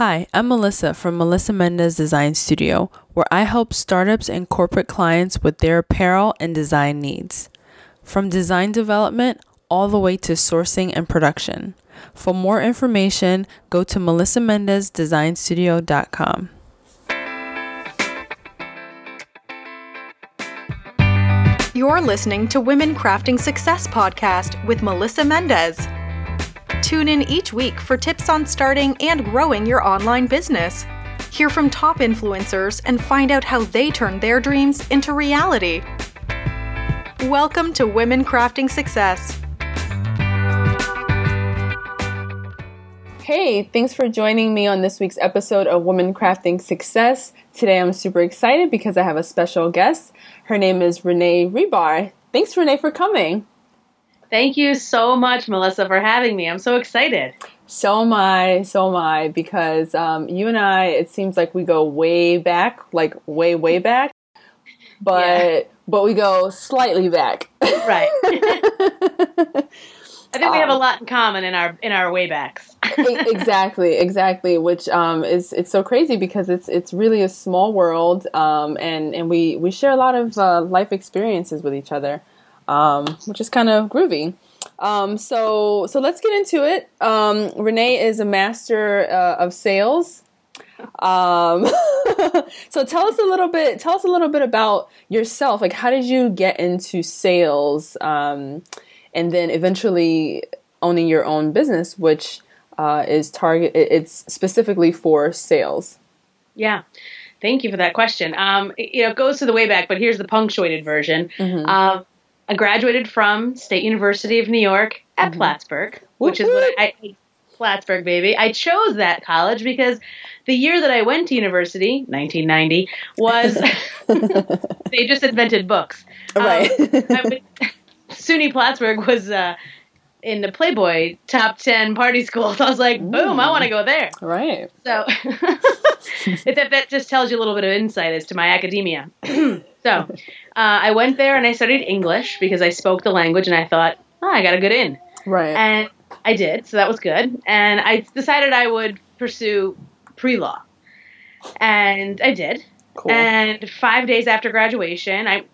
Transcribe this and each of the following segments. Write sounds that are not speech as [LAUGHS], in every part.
Hi, I'm Melissa from Melissa Mendez Design Studio, where I help startups and corporate clients with their apparel and design needs. From design development all the way to sourcing and production. For more information, go to melissamendezdesignstudio.com. You're listening to Women Crafting Success podcast with Melissa Mendez. Tune in each week for tips on starting and growing your online business. Hear from top influencers and find out how they turn their dreams into reality. Welcome to Women Crafting Success. Hey, thanks for joining me on this week's episode of Women Crafting Success. Today I'm super excited because I have a special guest. Her name is Renee Hribar. Thanks, Renee, for coming. Thank you so much, Melissa, for having me. I'm so excited. So am I, so am I, because um, you and I, it seems like we go way back, like way, way back, but yeah. but we go slightly back. Right. [LAUGHS] I think we have a um, lot in common in our in our waybacks. exactly, exactly. Which um, is it's so crazy because it's it's really a small world, um, and and we we share a lot of uh, life experiences with each other, um, which is kind of groovy. Um, so so let's get into it. Um, Renee is a master uh, of sales. Um, [LAUGHS] so tell us a little bit. Tell us a little bit about yourself. Like, how did you get into sales? Um, and then eventually owning your own business, which uh, is target. It's specifically for sales. Yeah. Thank you for that question. Um, you know, it goes to the way back, but here's the punctuated version. Mm-hmm. Um, I graduated from State University of New York at mm-hmm. Plattsburgh, which is what I, I Plattsburgh, baby. I chose that college because the year that I went to university, 1990, was [LAUGHS] they just invented books. Right. Um, [LAUGHS] SUNY Plattsburgh was uh, in the Playboy top 10 party schools. So I was like, boom, Ooh. I want to go there. Right. So [LAUGHS] that, that just tells you a little bit of insight as to my academia. [CLEARS THROAT] so uh, I went there and I studied English because I spoke the language and I thought, oh, I got a good in. Right. And I did, so that was good. And I decided I would pursue pre law. And I did. Cool. And five days after graduation, I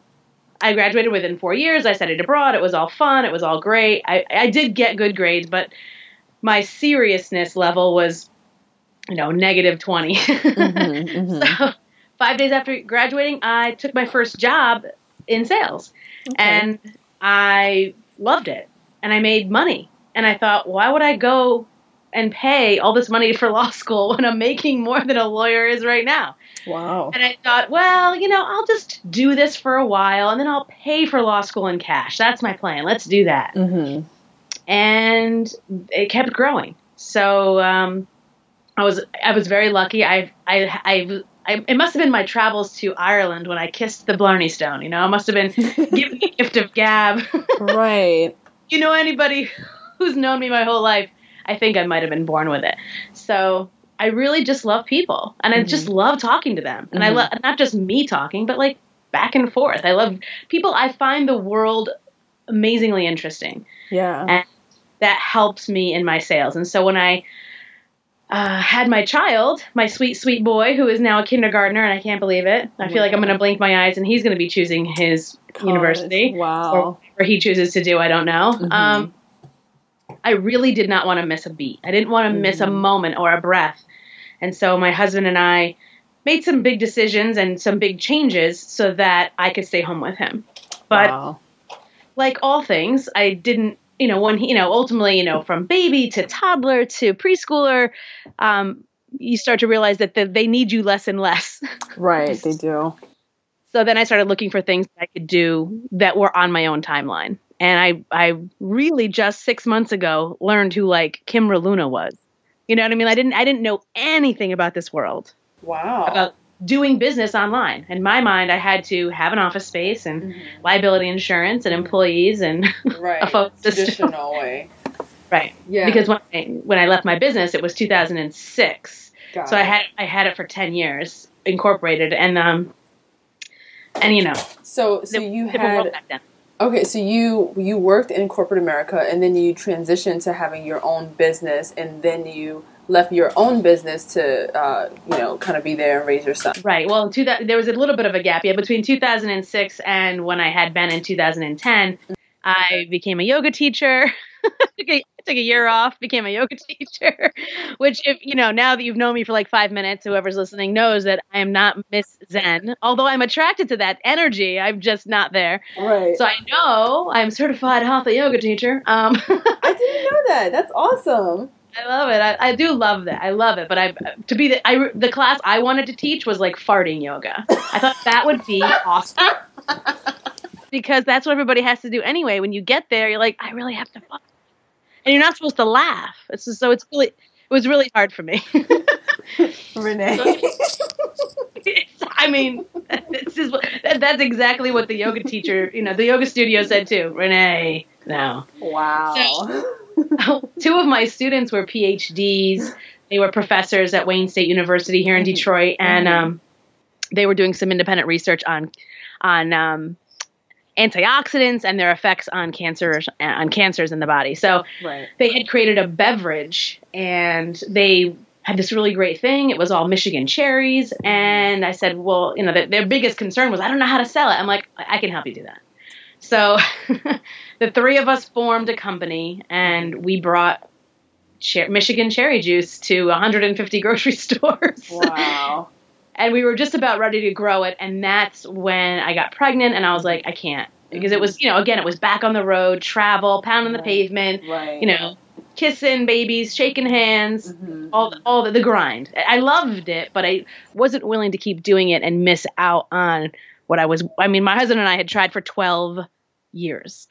I graduated within four years. I studied abroad. It was all fun. It was all great. I, I did get good grades, but my seriousness level was, you know, negative 20. [LAUGHS] Mm-hmm, mm-hmm. So five days after graduating, I took my first job in sales okay. and I loved it and I made money. And I thought, why would I go and pay all this money for law school [LAUGHS] when I'm making more than a lawyer is right now? Wow. And I thought, well, you know, I'll just do this for a while and then I'll pay for law school in cash. That's my plan. Let's do that. Mm-hmm. And it kept growing. So um, I was I was very lucky. I I I. I, it must have been my travels to Ireland when I kissed the Blarney Stone. You know, I must have been [LAUGHS] given the gift of gab. right. [LAUGHS] You know, anybody who's known me my whole life, I think I might have been born with it. So I really just love people and I mm-hmm. just love talking to them. And mm-hmm. I love not just me talking, but like back and forth. I love people. I find the world amazingly interesting. Yeah. And that helps me in my sales. And so when I uh, had my child, my sweet, sweet boy, who is now a kindergartner, and I can't believe it. I feel like I'm going to blink my eyes and he's going to be choosing his College. university. Wow. Or whatever he chooses to do, I don't know. Mm-hmm. Um, I really did not want to miss a beat. I didn't want to mm-hmm. miss a mm-hmm. moment or a breath. And so my husband and I made some big decisions and some big changes so that I could stay home with him. But wow. like all things, I didn't, you know, when you know, ultimately, you know, from baby to toddler to preschooler, um, you start to realize that the, they need you less and less. [LAUGHS] Right, they do. So then I started looking for things that I could do that were on my own timeline. And I, I really just six months ago learned who like Kim Luna was. You know what I mean? I didn't I didn't know anything about this world. Wow. About doing business online. In my mind, I had to have an office space and mm-hmm. liability insurance and employees and [LAUGHS] right. a phone Traditional way. Right. Yeah. Because when I, when I left my business, it was 2006. Got so it. I had I had it for 10 years incorporated and um and you know. So so you had Okay, so you you worked in corporate America and then you transitioned to having your own business and then you left your own business to uh, you know kind of be there and raise your son. Right. Well, two, there was a little bit of a gap, yeah, between 2006 and when I had Ben in 2010. I became a yoga teacher. [LAUGHS] took, a, took a year off, became a yoga [LAUGHS] teacher. Which, if you know, now that you've known me for like five minutes, whoever's listening knows that I am not Miss Zen. Although I'm attracted to that energy, I'm just not there. Right. So I know I'm certified hatha yoga teacher. Um, [LAUGHS] I didn't know that. That's awesome. I love it. I, I, do love that. I love it. But I to be the I, the class I wanted to teach was like farting yoga. I thought that would be awesome [LAUGHS] because that's what everybody has to do anyway. When you get there, you're like, I really have to fart, and you're not supposed to laugh. It's just, so it's really it was really hard for me. [LAUGHS] Renee. I mean, this is that's exactly what the yoga teacher, you know, the yoga studio said too. Renee, no. Wow. So, [LAUGHS] two of my students were PhDs. They were professors at Wayne State University here in mm-hmm. Detroit, and mm-hmm. um, they were doing some independent research on on um, antioxidants and their effects on cancer on cancers in the body. So right. they had created a beverage, and they had this really great thing. It was all Michigan cherries, and I said, well, you know, the, their biggest concern was I don't know how to sell it. I'm like, I can help you do that. So [LAUGHS] the three of us formed a company, and we brought cher- Michigan cherry juice to 150 grocery [LAUGHS] stores. Wow. [LAUGHS] and we were just about ready to grow it, and that's when I got pregnant, and I was like, I can't because it was, you know, again, it was back on the road, travel, pounding the pavement, right. you know, kissing babies, shaking hands, mm-hmm. all all the, the grind. I loved it, but I wasn't willing to keep doing it and miss out on what I was. I mean, my husband and I had tried for twelve years.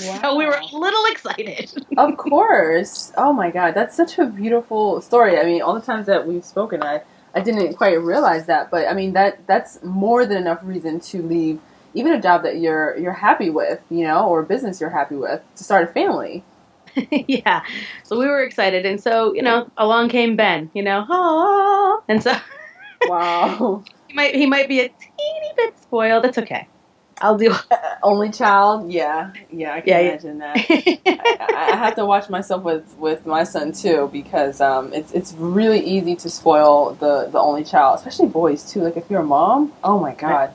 Wow. [LAUGHS] so we were a little excited. [LAUGHS] of course. Oh my god, that's such a beautiful story. I mean, all the times that we've spoken, I I didn't quite realize that, but I mean that that's more than enough reason to leave even a job that you're you're happy with, you know, or a business you're happy with to start a family. [LAUGHS] yeah. So we were excited and so, you know, along came Ben, you know. Oh, and so Wow. he might he might be a teeny bit spoiled. It's okay. I'll do [LAUGHS] only child. Yeah, yeah, I can yeah, imagine yeah. that. I, I, have to watch myself with with my son too because um, it's it's really easy to spoil the the only child, especially boys too. Like if you're a mom, oh my god,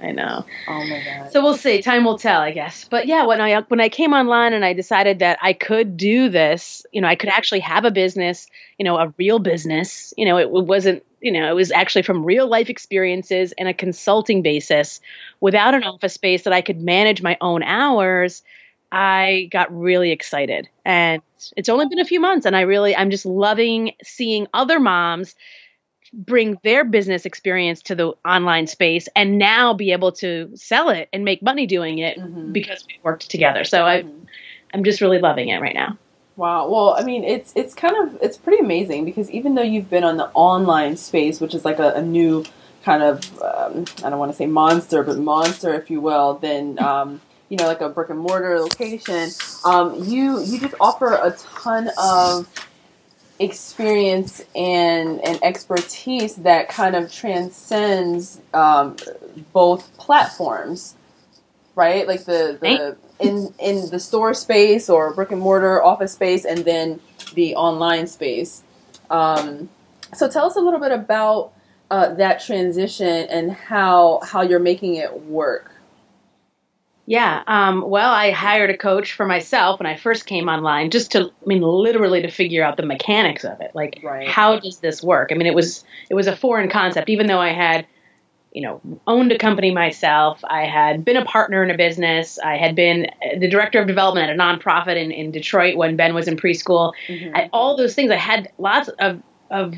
I know. Oh my god. So we'll see. Time will tell, I guess. But yeah, when I when I came online and I decided that I could do this, you know, I could actually have a business, you know, a real business. You know, it, it wasn't, you know, it was actually from real life experiences and a consulting basis, without an office space that I could manage my own hours. I got really excited, and it's only been a few months, and I really, I'm just loving seeing other moms bring their business experience to the online space and now be able to sell it and make money doing it mm-hmm. because we worked together. So mm-hmm. I I'm just really loving it right now. Wow. Well, I mean, it's it's kind of it's pretty amazing because even though you've been on the online space, which is like a, a new kind of um, I don't want to say monster, but monster, if you will, then [LAUGHS] um, you know like a brick and mortar location, um, you you just offer a ton of experience and, and expertise that kind of transcends um, both platforms, right? Like the, the in in the store space or brick and mortar office space, and then the online space. Um, so tell us a little bit about uh, that transition and how how you're making it work. Yeah. Um, well, I hired a coach for myself when I first came online, just to, I mean, literally to figure out the mechanics of it. Like, right. how does this work? I mean, it was it was a foreign concept, even though I had, you know, owned a company myself. I had been a partner in a business. I had been the director of development at a nonprofit in, in Detroit when Ben was in preschool. Mm-hmm. I, all those things. I had lots of of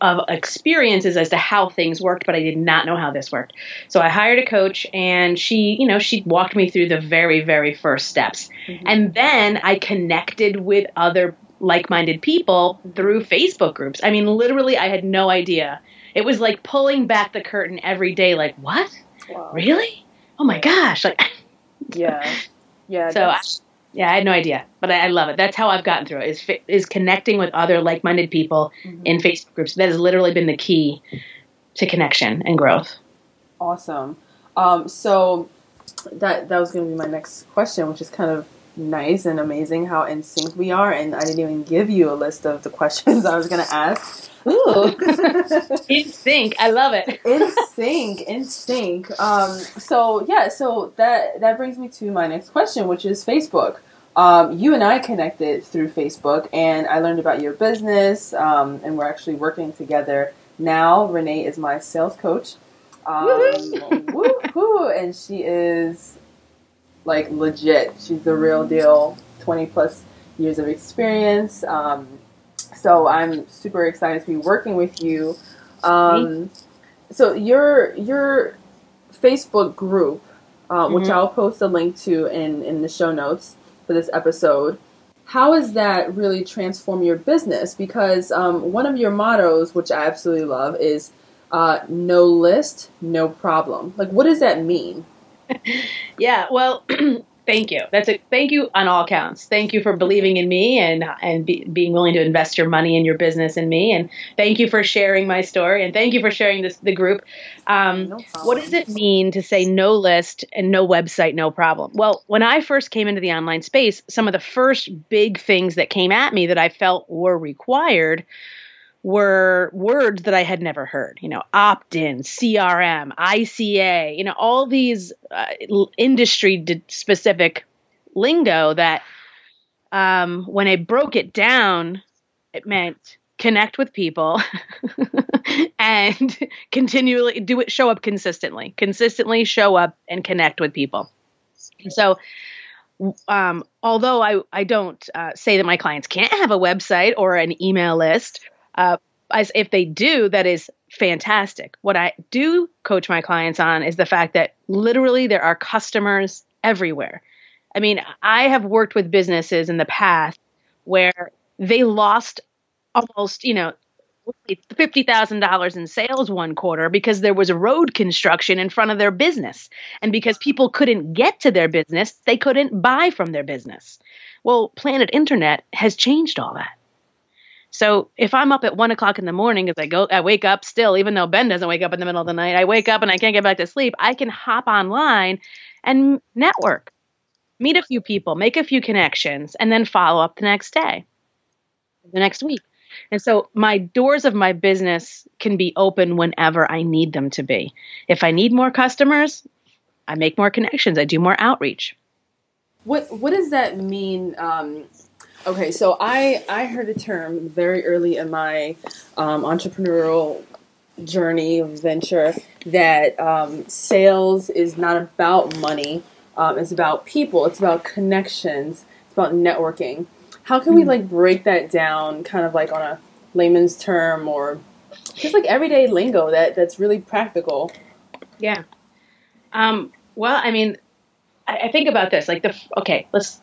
of experiences as to how things worked, but I did not know how this worked. So I hired a coach and she, you know, she walked me through the very, very first steps. Mm-hmm. And then I connected with other like minded people through Facebook groups. I mean, literally, I had no idea. It was like pulling back the curtain every day, like, what? Wow. Really? Oh my gosh. Like, [LAUGHS] yeah. Yeah. So I, yeah, I had no idea, but I, I, love it. That's how I've gotten through it. Is is connecting with other like-minded people mm-hmm. in Facebook groups. That has literally been the key to connection and growth. Awesome. Um, so that that was going to be my next question, which is kind of nice and amazing how in sync we are. And I didn't even give you a list of the questions I was going to ask. Ooh, [LAUGHS] in sync. I love it. in sync, in sync. Um, so yeah, so that that brings me to my next question, which is Facebook. Um, you and I connected through Facebook, and I learned about your business, um, and we're actually working together now. Renee is my sales coach. Um, woo-hoo, and she is like legit. She's the real deal. Twenty plus years of experience. Um, so I'm super excited to be working with you. Um, so your your Facebook group, uh, mm-hmm. which I'll post a link to in in the show notes for this episode. How has that really transformed your business? Because um, one of your mottos, which I absolutely love, is uh, "No list, no problem." Like, what does that mean? [LAUGHS] yeah, well, [CLEARS THROAT] thank you. That's a thank you on all counts. Thank you for believing in me and and be, being willing to invest your money in your business in me. And thank you for sharing my story. And thank you for sharing this the group. Um, no what does it mean to say no list and no website, no problem? Well, when I first came into the online space, some of the first big things that came at me that I felt were required were words that I had never heard, you know, opt in, CRM, ICA, you know, all these uh, industry specific lingo that um, when I broke it down, it meant connect with people [LAUGHS] and continually do it, show up consistently, consistently show up and connect with people. So, um, although I, I don't uh, say that my clients can't have a website or an email list, uh, as if they do, that is fantastic. What I do coach my clients on is the fact that literally there are customers everywhere. I mean, I have worked with businesses in the past where they lost almost, you know, $50,000 in sales one quarter because there was road construction in front of their business. And because people couldn't get to their business, they couldn't buy from their business. Well, Planet Internet has changed all that. So if I'm up at one o'clock in the morning, as I go, I wake up still, even though Ben doesn't wake up in the middle of the night, I wake up and I can't get back to sleep. I can hop online and network, meet a few people, make a few connections, and then follow up the next day, the next week. And so my doors of my business can be open whenever I need them to be. If I need more customers, I make more connections, I do more outreach. What what does that mean um, Okay, so I I heard a term very early in my um, entrepreneurial journey of venture that um, sales is not about money. Um, it's about people. It's about connections. It's about networking. How can we hmm. like break that down, kind of like on a layman's term, or just like everyday lingo that that's really practical? Yeah. Um, well, I mean, I, I think about this like the okay. Let's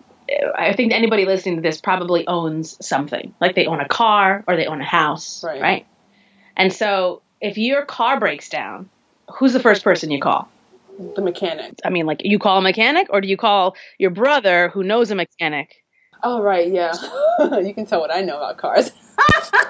I think anybody listening to this probably owns something. Like they own a car or they own a house, right? right? And so if your car breaks down, who's the first person you call? The mechanic. I mean, like you call a mechanic or do you call your brother who knows a mechanic? Oh, right, yeah. [LAUGHS] you can tell what I know about cars. [LAUGHS]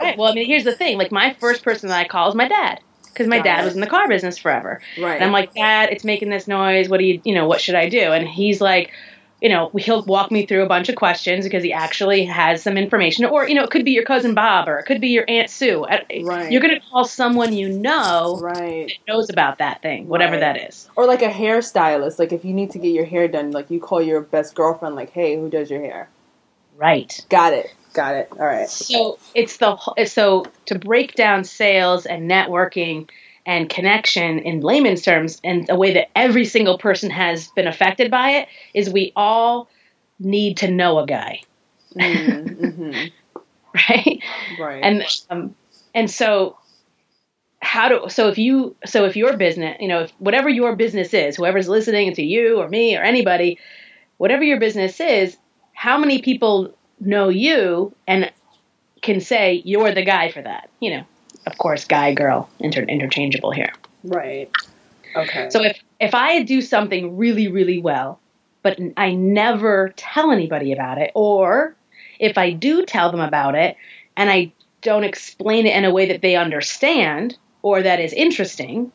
right. Well, I mean, here's the thing. Like my first person that I call is my dad because my dad was in the car business forever. Right. And I'm like, Dad, it's making this noise. What do you, you know, what should I do? And he's like, you know, he'll walk me through a bunch of questions because he actually has some information. Or, you know, it could be your cousin Bob or it could be your Aunt Sue. Right. You're going to call someone you know right. that knows about that thing, whatever right. that is. Or like a hairstylist. Like if you need to get your hair done, like you call your best girlfriend, like, hey, who does your hair? Right. Got it. Got it. All right. So it's the, so to break down sales and networking – and connection in layman's terms and a way that every single person has been affected by it is we all need to know a guy. Mm-hmm. [LAUGHS] right? Right. And um, and so how do so if you so if your business you know if whatever your business is whoever's listening to you or me or anybody whatever your business is how many people know you and can say you're the guy for that you know of course, guy girl inter- interchangeable here. Right. Okay. So if if I do something really really well, but I never tell anybody about it, or if I do tell them about it and I don't explain it in a way that they understand or that is interesting,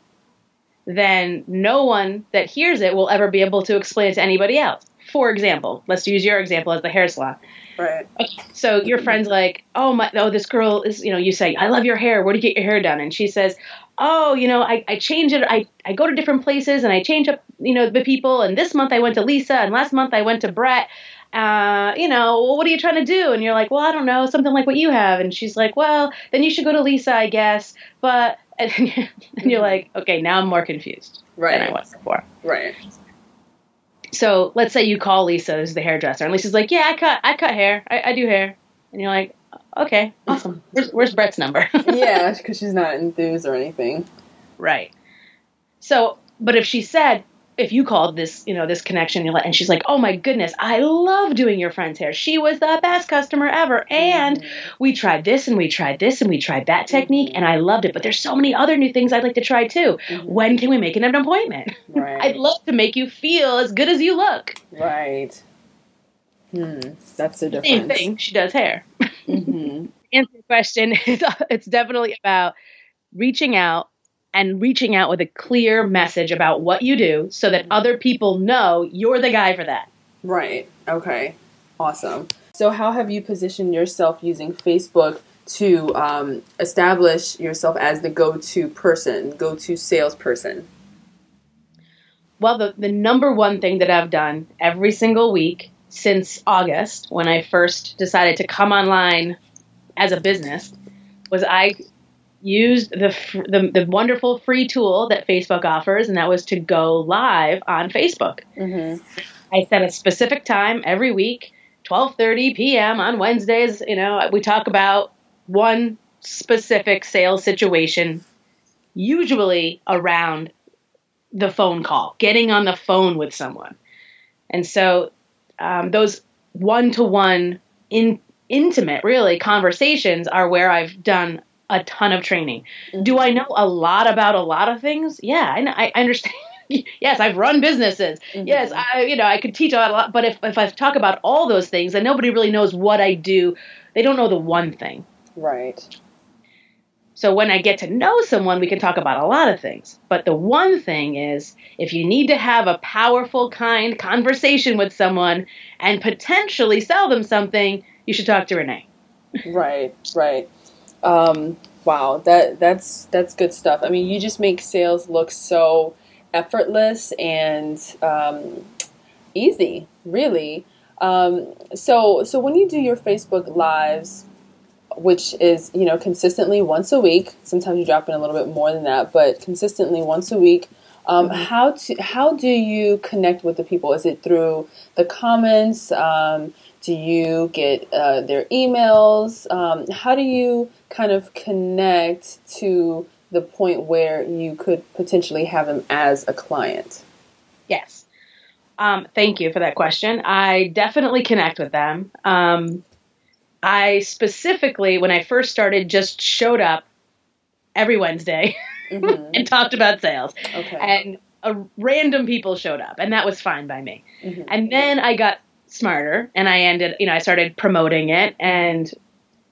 then no one that hears it will ever be able to explain it to anybody else. For example, let's use your example as the hair salon. Right. So your friend's like, "Oh my, oh this girl is, you know, you say, I love your hair. Where do you get your hair done?" And she says, "Oh, you know, I, I change it. I, I go to different places and I change up, you know, the people. And this month I went to Lisa, and last month I went to Brett. Uh, you know, well, what are you trying to do? And you're like, well, I don't know, something like what you have. And she's like, well, then you should go to Lisa, I guess. But and, [LAUGHS] and you're like, okay, now I'm more confused right. than I was before. Right. So let's say you call Lisa, who's the hairdresser, and Lisa's like, yeah, I cut, I cut hair, I, I do hair, and you're like, okay, awesome. Where's, where's Brett's number? [LAUGHS] yeah, [LAUGHS] because she's not enthused or anything. Right. So, but if she said, if you called this, you know, this connection, and she's like, "Oh my goodness, I love doing your friend's hair. She was the best customer ever, and mm-hmm. we tried this and we tried this and we tried that technique, mm-hmm. and I loved it. But there's so many other new things I'd like to try too. Mm-hmm. When can we make an appointment? [LAUGHS] Right. I'd love to make you feel as good as you look. Right. Hmm. That's the difference. Same thing. She does hair. Mm-hmm. [LAUGHS] Answer the question. [LAUGHS] It's, it's definitely about reaching out and reaching out with a clear message about what you do so that other people know you're the guy for that. Right. Okay. Awesome. So, how have you positioned yourself using Facebook to um, establish yourself as the go to person, go to salesperson? Well, the, the number one thing that I've done every single week since August, when I first decided to come online as a business, was I used the, the, the wonderful free tool that Facebook offers, and that was to go live on Facebook. Mm-hmm. I set a specific time every week, 12:30 p.m. on Wednesdays. You know, we talk about one specific sales situation, usually around the phone call, getting on the phone with someone, and so um, those one-to-one in intimate really conversations are where I've done a ton of training. Mm-hmm. Do I know a lot about a lot of things? Yeah, I, I understand. [LAUGHS] yes, I've run businesses. Mm-hmm. Yes, I you know I could teach a lot. But if if I talk about all those things, and nobody really knows what I do. They don't know the one thing. Right. So when I get to know someone, we can talk about a lot of things. But the one thing is, if you need to have a powerful, kind conversation with someone and potentially sell them something, you should talk to Renee. right, right. Um, wow, that that's that's good stuff. I mean, you just make sales look so effortless and um, easy, really. Um, so so when you do your Facebook lives, which is you know consistently once a week, sometimes you drop in a little bit more than that, but consistently once a week. Um, mm-hmm. how to how do you connect with the people? Is it through the comments? Um, do you get uh, their emails? Um, how do you kind of connect to the point where you could potentially have them as a client? Yes. Um, thank you for that question. I definitely connect with them. Um, I specifically, when I first started, just showed up every Wednesday [LAUGHS] mm-hmm. and talked about sales. Okay. And a, random people showed up, and that was fine by me. Mm-hmm. And then I got smarter and I ended, you know, I started promoting it and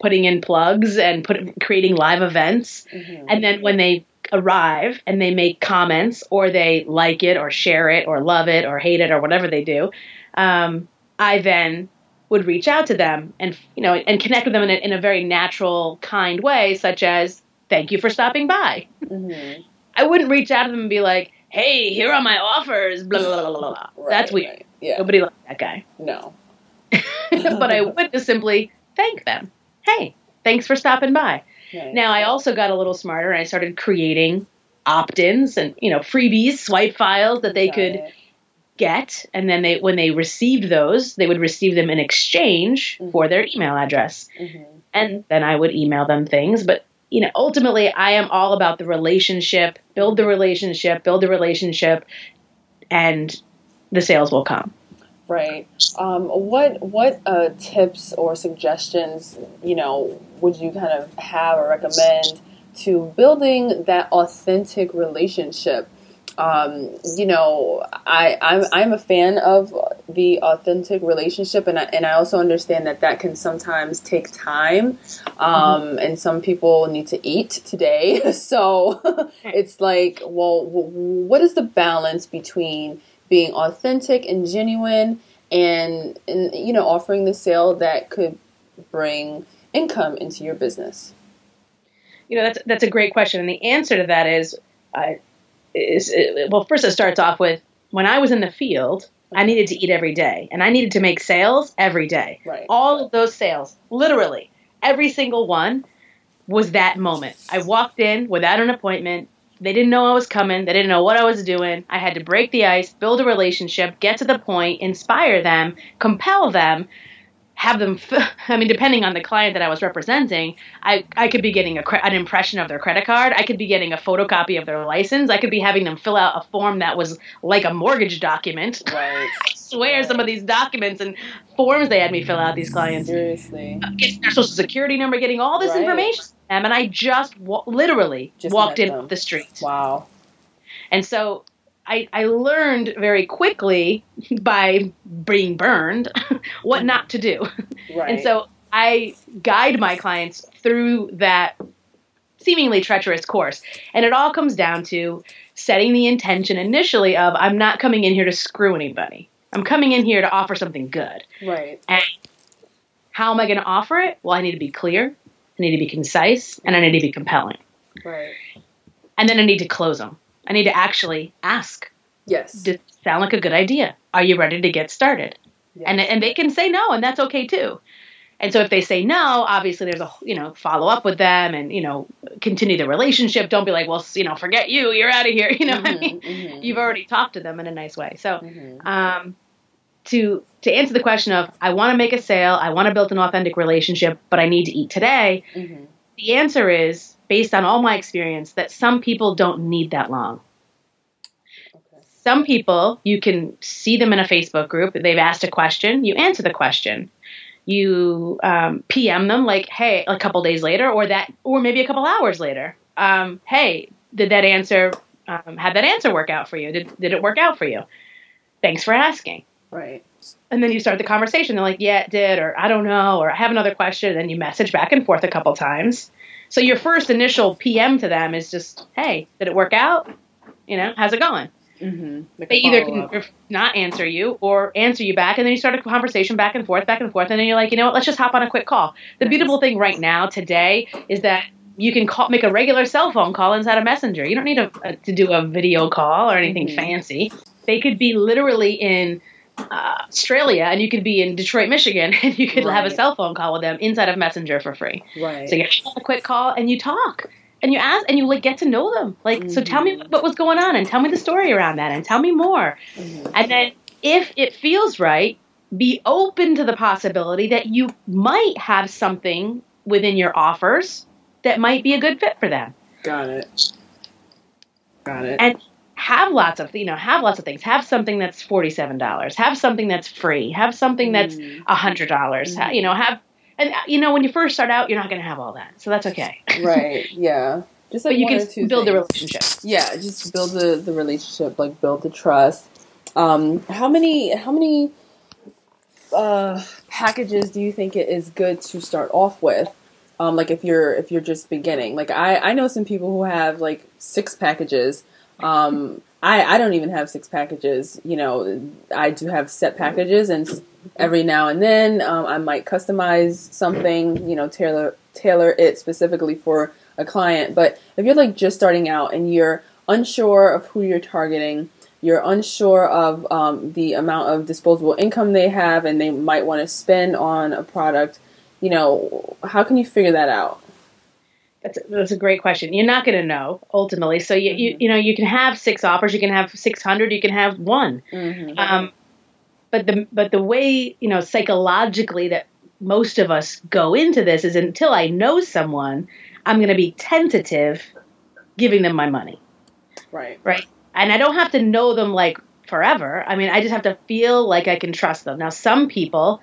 putting in plugs and put creating live events. Mm-hmm. And then when they arrive and they make comments or they like it or share it or love it or hate it or whatever they do, um, I then would reach out to them and you know and connect with them in a, in a very natural, kind way, such as "Thank you for stopping by." Mm-hmm. I wouldn't reach out to them and be like, "Hey, here are my offers." Blah blah blah blah. blah. Right, That's weird. Right. Yeah. Nobody likes that guy. [LAUGHS] No. but I would just simply thank them. Hey, thanks for stopping by. Nice. Now I also got a little smarter and I started creating opt-ins and you know freebies, swipe files that they got could it. get, and then they when they received those, they would receive them in exchange mm-hmm. for their email address, mm-hmm. and then I would email them things. But you know, ultimately, I am all about the relationship. Build the relationship. Build the relationship, and the sales will come. Right. Um, what what uh, tips or suggestions you know would you kind of have or recommend to building that authentic relationship um, you know, I I'm I'm a fan of the authentic relationship, and I, and I also understand that that can sometimes take time, um, mm-hmm. and some people need to eat today. [LAUGHS] So [LAUGHS] it's like, well, what is the balance between being authentic and genuine, and and you know, offering the sale that could bring income into your business? You know, that's that's a great question, and the answer to that is. Uh, is it, well, first it starts off with when I was in the field, I needed to eat every day and I needed to make sales every day. Right. All of those sales, literally every single one was that moment. I walked in without an appointment. They didn't know I was coming. They didn't know what I was doing. I had to break the ice, build a relationship, get to the point, inspire them, compel them have them [LAUGHS] i mean depending on the client that i was representing i, I could be getting a, an impression of their credit card. I could be getting a photocopy of their license. I could be having them fill out a form that was like a mortgage document. [LAUGHS] Right. I swear right. some of these documents and forms they had me fill out these clients. Seriously. Uh, getting their social security number getting all this right. information and i just wa- literally just walked in the street wow. And so I, I learned very quickly by being burned [LAUGHS] what not to do. Right. [LAUGHS] And so I guide my clients through that seemingly treacherous course. And it all comes down to setting the intention initially of I'm not coming in here to screw anybody. I'm coming in here to offer something good. Right. And how am I going to offer it? Well, I need to be clear, I need to be concise, and I need to be compelling. Right. And then I need to close them. I need to actually ask. Yes. Does it sound like a good idea? Are you ready to get started? Yes. And and they can say no, and that's okay too. And so if they say no, obviously there's a you know follow up with them and you know continue the relationship. Don't be like, well, you know, forget you, you're out of here. [LAUGHS] You know, mm-hmm, I mean, mm-hmm. you've already talked to them in a nice way. So, mm-hmm. um, to to answer the question of I want to make a sale, I want to build an authentic relationship, but I need to eat today. The answer is based on all my experience, that some people don't need that long. Okay. Some people, you can see them in a Facebook group, they've asked a question, you answer the question. You um, PM them like, hey, a couple days later, or that, or maybe a couple hours later. Um, hey, did that answer, um, had that answer work out for you? Did, did it work out for you? Thanks for asking. Right. And then you start the conversation. They're like, yeah, it did, or I don't know, or I have another question. And you message back and forth a couple times. So your first initial PM to them is just, hey, did it work out? You know, how's it going? Mm-hmm. they either can not answer you or answer you back, and then you start a conversation back and forth, back and forth, and then you're like, you know what? Let's just hop on a quick call. The nice. beautiful thing right now today is that you can call, make a regular cell phone call inside a messenger. You don't need a, a, to do a video call or anything mm-hmm. fancy. They could be literally in uh, Australia and you could be in Detroit, Michigan, [LAUGHS] and you could right. have a cell phone call with them inside of Messenger for free. Right. So you have a quick call and you talk and you ask and you like get to know them. Like, mm-hmm. so tell me what was going on and tell me the story around that and tell me more. Mm-hmm. And then if it feels right, be open to the possibility that you might have something within your offers that might be a good fit for them. Got it. Got it. And have lots of you know have lots of things. Have something that's $47 have something that's free. Have something that's $100 mm. dollars. Mm. you know have and you know when you first start out you're not going to have all that. So that's okay. [LAUGHS] Right. Yeah. Just like but you can build things. the relationship. Yeah just build the, the relationship like build the trust. Um, how many how many uh, packages do you think it is good to start off with? Um, like if you're if you're just beginning. Like i i know some people who have like six packages um, I, I don't even have six packages. You know, I do have set packages, and every now and then um, I might customize something. You know, tailor tailor it specifically for a client. But if you're like just starting out and you're unsure of who you're targeting, you're unsure of um, the amount of disposable income they have, and they might want to spend on a product. You know, how can you figure that out? That's a, that's a great question. You're not going to know ultimately. So you, mm-hmm. you you know you can have six offers, you can have 600, you can have one. Mm-hmm. Um, but the but the way you know psychologically that most of us go into this is until I know someone, I'm going to be tentative giving them my money. Right. Right. And I don't have to know them like forever. I mean, I just have to feel like I can trust them. Now, some people,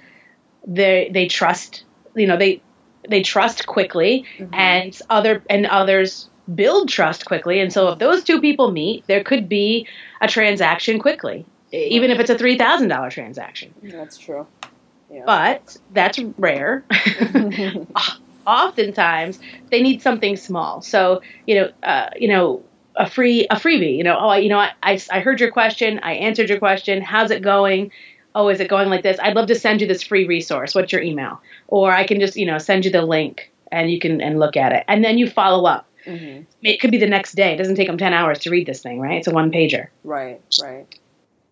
they they trust. You know, they they trust quickly, mm-hmm. and other and others build trust quickly. And so if those two people meet, there could be a transaction quickly, even if it's a $3,000 transaction. That's true. Yeah. But that's rare. [LAUGHS] [LAUGHS] Oftentimes, they need something small. So, you know, uh, you know, a free a freebie. You know, oh, you know, I, I I heard your question. I answered your question. How's it going? Oh, is it going like this? I'd love to send you this free resource. What's your email? Or I can just, you know, send you the link and you can and look at it. And then you follow up. Mm-hmm. It could be the next day. It doesn't take them 10 hours to read this thing, right? It's a one pager. Right, right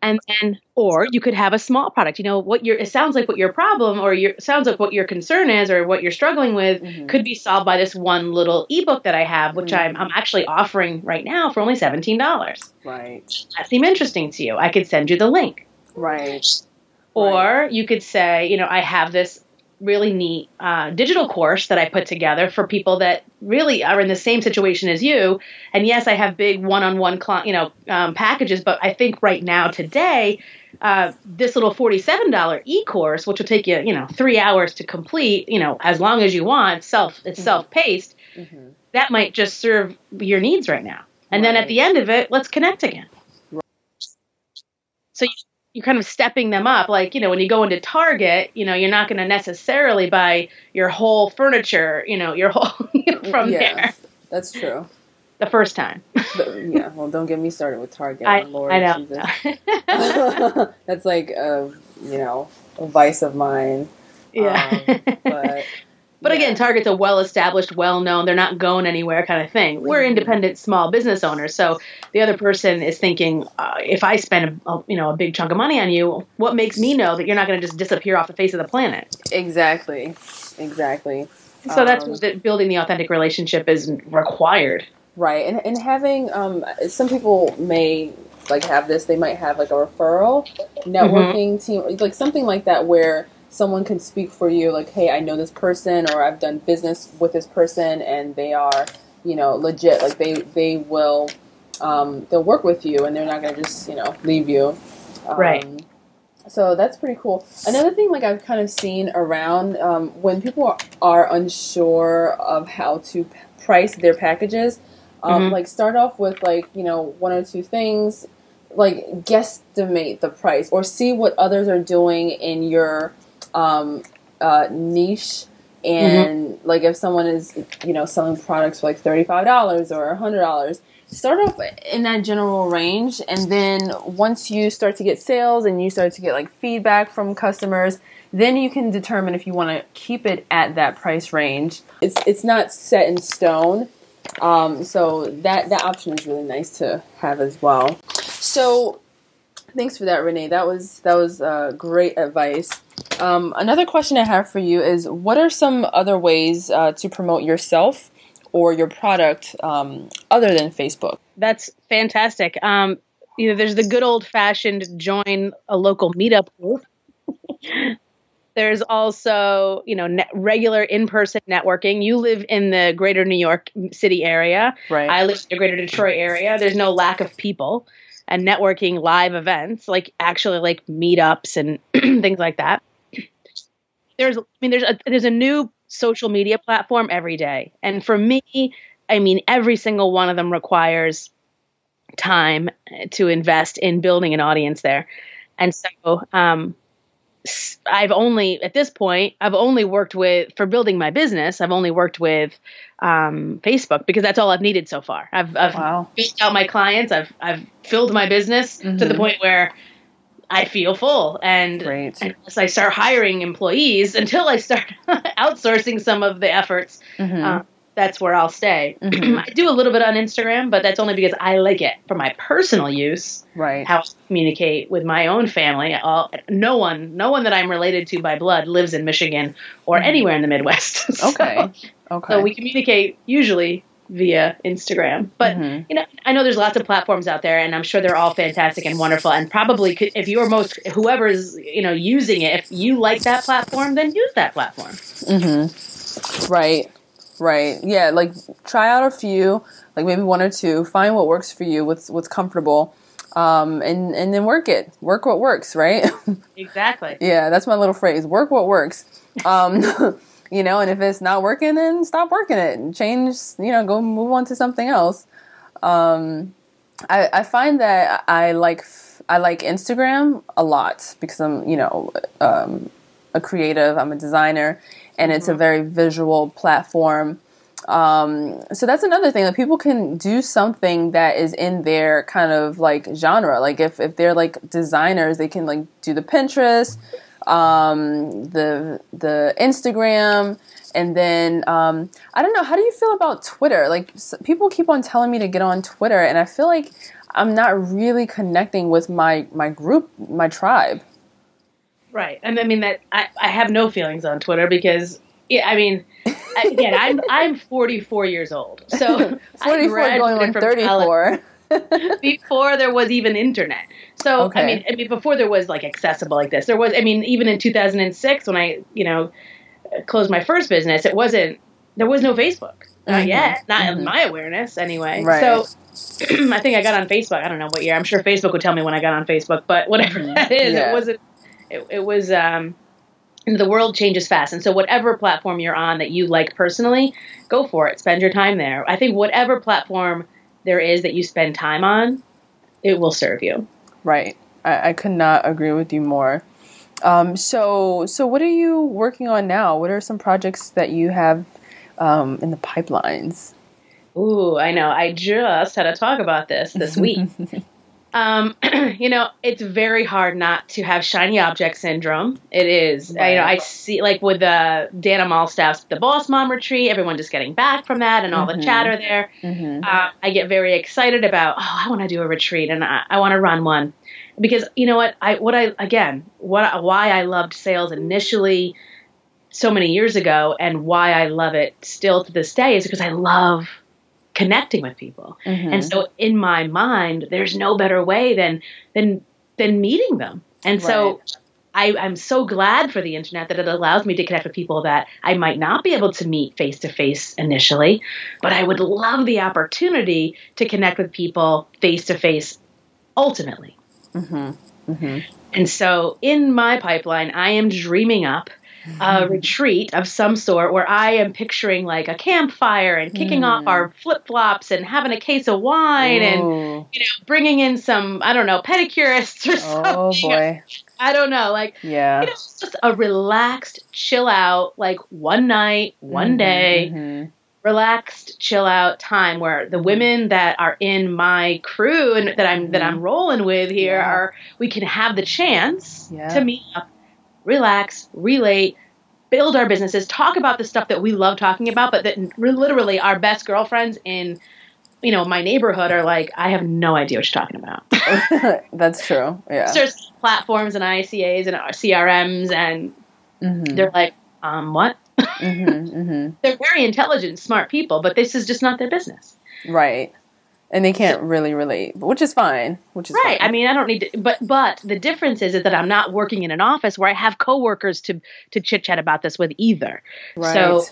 and then or you could have a small product you know what your it sounds like what your problem or your sounds like what your concern is or what you're struggling with mm-hmm. could be solved by this one little ebook that i have which mm-hmm. I'm, I'm actually offering right now for only $17 right that seem interesting to you i could send you the link right or right. you could say you know i have this really neat uh, digital course that I put together for people that really are in the same situation as you. And yes, I have big one-on-one, cl- you know, um, packages, but I think right now today, uh, this little forty-seven dollar e-course, which will take you, you know, three hours to complete, you know, as long as you want, self, it's mm-hmm. self-paced. Mm-hmm. That might just serve your needs right now. And right. then at the end of it, let's connect again. Right. So you you're kind of stepping them up. Like, you know, when you go into Target, you know, you're not going to necessarily buy your whole furniture, you know, your whole [LAUGHS] from yeah, there. That's true. The first time. yeah. Well, don't get me started with Target. I, Lord I know. [LAUGHS] [LAUGHS] that's like a, you know, a vice of mine. Yeah. Um, but but yeah. again, Target's a well established, well known, they're not going anywhere kind of thing. We're mm-hmm. independent small business owners. So the other person is thinking, uh, if I spend a, a, you know a big chunk of money on you, what makes me know that you're not going to just disappear off the face of the planet? Exactly. Exactly. So um, that's what building the authentic relationship is required. Right. And and having um some people may like have this, they might have like a referral networking mm-hmm. team like something like that where someone can speak for you like hey i know this person or i've done business with this person and they are you know legit like they they will um, they'll work with you and they're not going to just you know leave you. Um, right. so that's pretty cool. Another thing like i've kind of seen around um, when people are unsure of how to price their packages um, mm-hmm. like start off with like you know one or two things like guesstimate the price or see what others are doing in your um, uh, niche and mm-hmm. like if someone is you know selling products for like $35 or $100 start off in that general range. And then once you start to get sales and you start to get like feedback from customers then you can determine if you want to keep it at that price range. It's it's not set in stone. Um, so that that option is really nice to have as well. So thanks for that renee that was that was uh, great advice um, another question I have for you is what are some other ways uh, to promote yourself or your product um, other than Facebook? That's fantastic. Um, you know, there's the good old fashioned join a local meetup group. [LAUGHS] there's also, you know, ne- regular in person networking. You live in the greater New York City area. Right. I live in the greater Detroit area. There's no lack of people and networking live events, like actually like meetups and [CLEARS THROAT] things like that there's I mean there's a there's a new social media platform every day. And for me, I mean every single one of them requires time to invest in building an audience there. And so um, I've only at this point I've only worked with for building my business. I've only worked with um, Facebook because that's all I've needed so far. I've, I've wow. out my clients. I've I've filled my business mm-hmm. to the mm-hmm. point where I feel full. And Great. unless I start hiring employees, [LAUGHS] until I start [LAUGHS] outsourcing some of the efforts, mm-hmm. uh, that's where I'll stay. [CLEARS THROAT] Mm-hmm. I do a little bit on Instagram, but that's only because I like it for my personal use. Right. How to communicate with my own family. All, no one, no one that I'm related to by blood lives in Michigan or mm-hmm. anywhere in the Midwest. [LAUGHS] so, okay. Okay. So we communicate usually via Instagram. But mm-hmm. you know, I know there's lots of platforms out there, and I'm sure they're all fantastic and wonderful. And probably, could, if you're most whoever's you know using it, if you like that platform, then use that platform. Mm-hmm. Right. Right. Yeah. Like try out a few, like maybe one or two. Find what works for you. What's what's comfortable. Um, and and then work it. Work what works, right? [LAUGHS] Exactly. yeah, that's my little phrase. Work what works. Um, [LAUGHS] you know, and if it's not working, then stop working it and change, you know, go move on to something else. Um, I, I find that I like I like Instagram a lot because I'm you know um, a creative. I'm a designer, and it's a mm-hmm. very visual platform. Um, so that's another thing that people can do something that is in their kind of like genre. Like if if they're like designers, they can like do the Pinterest, um, the the Instagram, and then um, I don't know. How do you feel about Twitter? Like people keep on telling me to get on Twitter, and I feel like I'm not really connecting with my my group, my tribe. Right, and I mean that I, I have no feelings on Twitter because yeah, I mean, again, I'm [LAUGHS] I'm 44 years old, so [LAUGHS] 44 going on 34. [LAUGHS] before there was even internet. So okay. I mean, I mean, before there was like accessible like this, there was. I mean, even in 2006 when I you know closed my first business, it wasn't. There was no Facebook. Not mm-hmm. yet. Not mm-hmm. in my awareness, anyway. Right. So [CLEARS THROAT] I think I got on Facebook. I don't know what year. I'm sure Facebook would tell me when I got on Facebook, but whatever mm-hmm. that is, yeah. it wasn't. It, it was. Um, the world changes fast, and so whatever platform you're on that you like personally, go for it. Spend your time there. I think whatever platform there is that you spend time on, it will serve you. Right. I, I could not agree with you more. Um, so, so what are you working on now? What are some projects that you have um, in the pipelines? Ooh, I know. I just had a talk about this this week. [LAUGHS] um, [CLEARS THROAT] you know, it's very hard not to have shiny object syndrome. It is. Right. I, you know, I see like with the Dana Malstaff's the Boss Mom retreat, everyone just getting back from that and all mm-hmm. the chatter there. Mm-hmm. Uh, I get very excited about. Oh, I want to do a retreat and I, I want to run one because you know what I what I again what why I loved sales initially so many years ago and why I love it still to this day is because I love connecting with people. Mm-hmm. And so in my mind, there's no better way than than than meeting them. And right. so I, I'm so glad for the internet that it allows me to connect with people that I might not be able to meet face to face initially, but I would love the opportunity to connect with people face to face ultimately. Mm-hmm. Mm-hmm. And so in my pipeline, I am dreaming up a mm-hmm. retreat of some sort where I am picturing like a campfire and kicking mm. off our flip flops and having a case of wine Ooh. and you know bringing in some I don't know pedicurists [LAUGHS] or oh, something. Oh boy. [LAUGHS] I don't know, like yeah, you know, just a relaxed, chill out, like one night, one mm-hmm, day, mm-hmm. relaxed, chill out time where the women that are in my crew and that I'm that I'm mm-hmm. rolling with here yeah. are we can have the chance yeah. to meet up relax, relate, build our businesses, talk about the stuff that we love talking about, but that literally our best girlfriends in you know my neighborhood are like, I have no idea what you're talking about. [LAUGHS] That's true. Yeah. There's platforms and ICAs and CRMs, and mm-hmm. they're like, um, what? Mm-hmm, mm-hmm. [LAUGHS] they're very intelligent, smart people, but this is just not their business. Right and they can't really relate, which is fine. Which is right. Fine. I mean, I don't need to, but but the difference is, is that I'm not working in an office where I have coworkers to to chit chat about this with either. Right. So,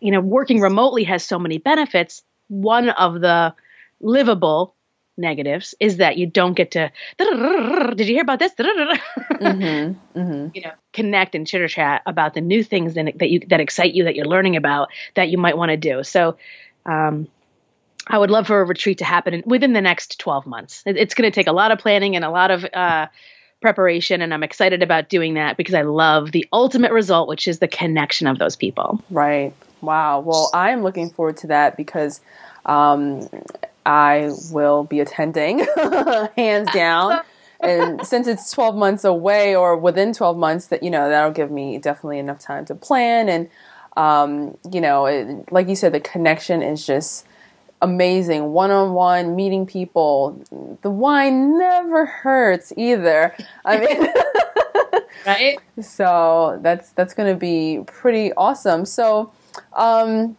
you know, working remotely has so many benefits. One of the livable negatives is that you don't get to. [LAUGHS] Did you hear about this? [LAUGHS] Mm-hmm, mm-hmm. You know, connect and chitter chat about the new things that you that excite you that you're learning about that you might want to do. So. Um, I would love for a retreat to happen within the next 12 months. It's going to take a lot of planning and a lot of uh, preparation, and I'm excited about doing that because I love the ultimate result, which is the connection of those people. Right. Wow. Well, I'm looking forward to that because um, I will be attending, [LAUGHS] hands down. [LAUGHS] and since it's 12 months away or within 12 months, that you know that'll give me definitely enough time to plan and um, you know, it, like you said, the connection is just amazing one-on-one meeting people. The wine never hurts either. I mean [LAUGHS] right? [LAUGHS] So that's that's going to be pretty awesome. So um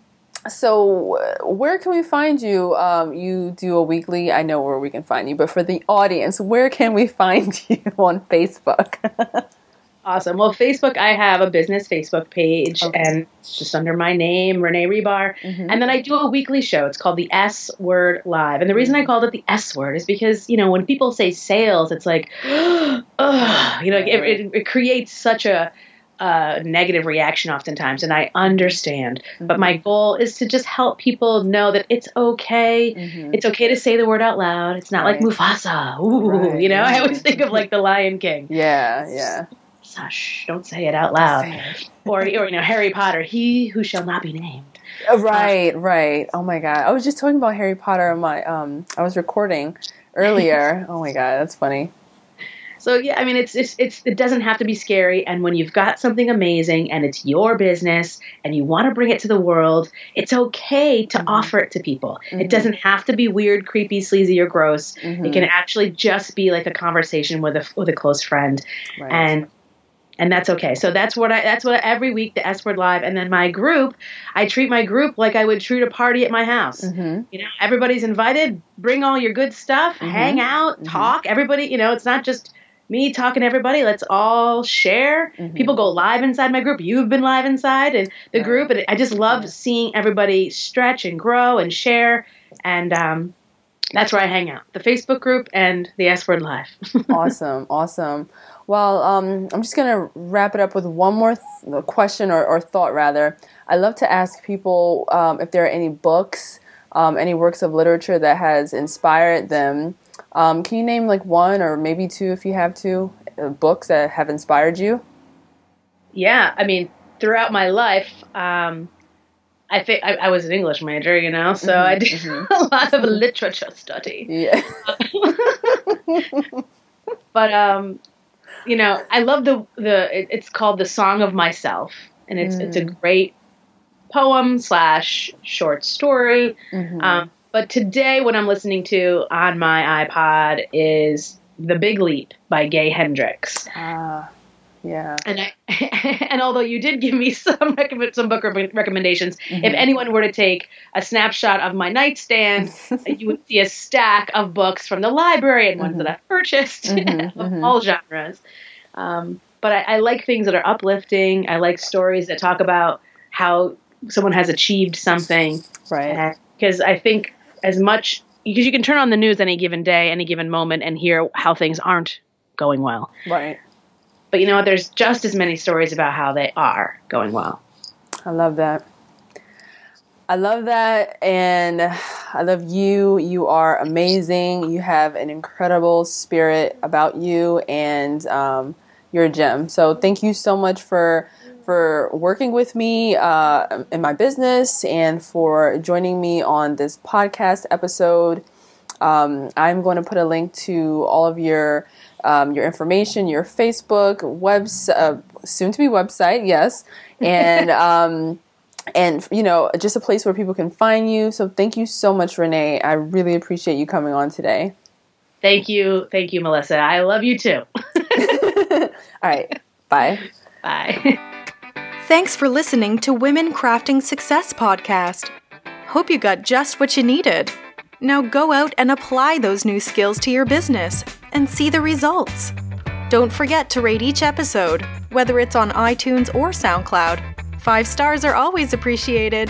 so where can we find you? Um, you do a weekly i know where we can find you but for the audience where can we [LAUGHS] find you on facebook Awesome. Well, Facebook, I have a business Facebook page, okay. and it's just under my name, Renee Hribar. Mm-hmm. And then I do a weekly show. It's called the S Word Live. And the reason I mm-hmm. called it the S Word is because you know when people say sales, it's like, [GASPS] ugh, you know, it, it, it creates such a a negative reaction oftentimes, and I understand. Mm-hmm. But my goal is to just help people know that it's okay. Mm-hmm. It's okay to say the word out loud. It's not right. like Mufasa. Ooh, right. you know. I always think of like the Lion King. Yeah, yeah. Hush! Don't say it out loud. It. or, or you know, Harry Potter. He who shall not be named. Uh, right, right. Oh my god, I was just talking about Harry Potter on my. Um, I was recording earlier. [LAUGHS] oh my god, that's funny. So yeah, I mean, it's, it's it's it doesn't have to be scary. And when you've got something amazing and it's your business and you want to bring it to the world, it's okay to mm-hmm. offer it to people. Mm-hmm. It doesn't have to be weird, creepy, sleazy, or gross. Mm-hmm. It can actually just be like a conversation with a with a close friend, right. and and that's okay. So that's what I that's what every week the S word live, and then my group, I treat my group like I would treat a party at my house. Mm-hmm. You know, everybody's invited. Bring all your good stuff, mm-hmm. hang out, mm-hmm. talk. Everybody, you know, it's not just me talking to everybody. Let's all share. Mm-hmm. People go live inside my group. You've been live inside and the yeah. group, and I just love yeah. seeing everybody stretch and grow and share. And um, that's where I hang out: the Facebook group and the S Word Live. [LAUGHS] awesome, awesome. Well, um, I'm just gonna wrap it up with one more th- question or, or, thought, rather. I love to ask people um, if there are any books, um, any works of literature that has inspired them um, can you name like one or maybe two, if you have two, uh, books that have inspired you? Yeah, I mean, throughout my life, um, I think I, I, was an English major, you know, so mm-hmm, I did mm-hmm. [LAUGHS] a lot of literature study. Yeah. [LAUGHS] but um, you know, I love the the. It, it's called the Song of Myself, and it's mm. it's a mm. great poem slash short story. Mm-hmm. Um, but today, what I'm listening to on my iPod is The Big Leap by Gay Hendricks. Ah. Yeah. And I, [LAUGHS] and although you did give me [LAUGHS] some some book recommendations, mm-hmm. if anyone were to take a snapshot of my nightstand, [LAUGHS] you would see a stack of books from the library and ones mm-hmm. that I've purchased mm-hmm. of mm-hmm. all genres. Um, but I, I, like things that are uplifting. I like stories that talk about how someone has achieved something. Right. Because I think as much because you can turn on the news any given day, any given moment, and hear how things aren't going well. Right. But you know what? There's just as many stories about how they are going well. I love that. I love that. And I love you. You are amazing. You have an incredible spirit about you, and um, you're a gem. So thank you so much for for working with me uh, in my business and for joining me on this podcast episode. Um, I'm going to put a link to all of your um, your information, your Facebook, webs, uh, soon to be website, yes, [LAUGHS] and um, and you know just a place where people can find you. So thank you so much, Renee. I really appreciate you coming on today. Thank you, thank you, Melissa. I love you too. [LAUGHS] all right, bye. Bye. Thanks for listening to Women Crafting Success Podcast. Hope you got just what you needed. Now go out and apply those new skills to your business and see the results. Don't forget to rate each episode, whether it's on iTunes or SoundCloud. Five stars are always appreciated.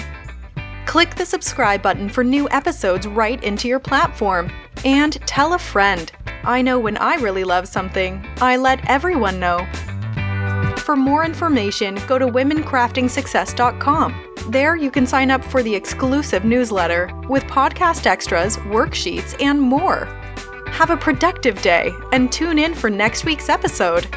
Click the subscribe button for new episodes right into your platform. And tell a friend. I know when I really love something, I let everyone know. For more information, go to womencraftingsuccess.com. There, you can sign up for the exclusive newsletter with podcast extras, worksheets, and more. Have a productive day and tune in for next week's episode.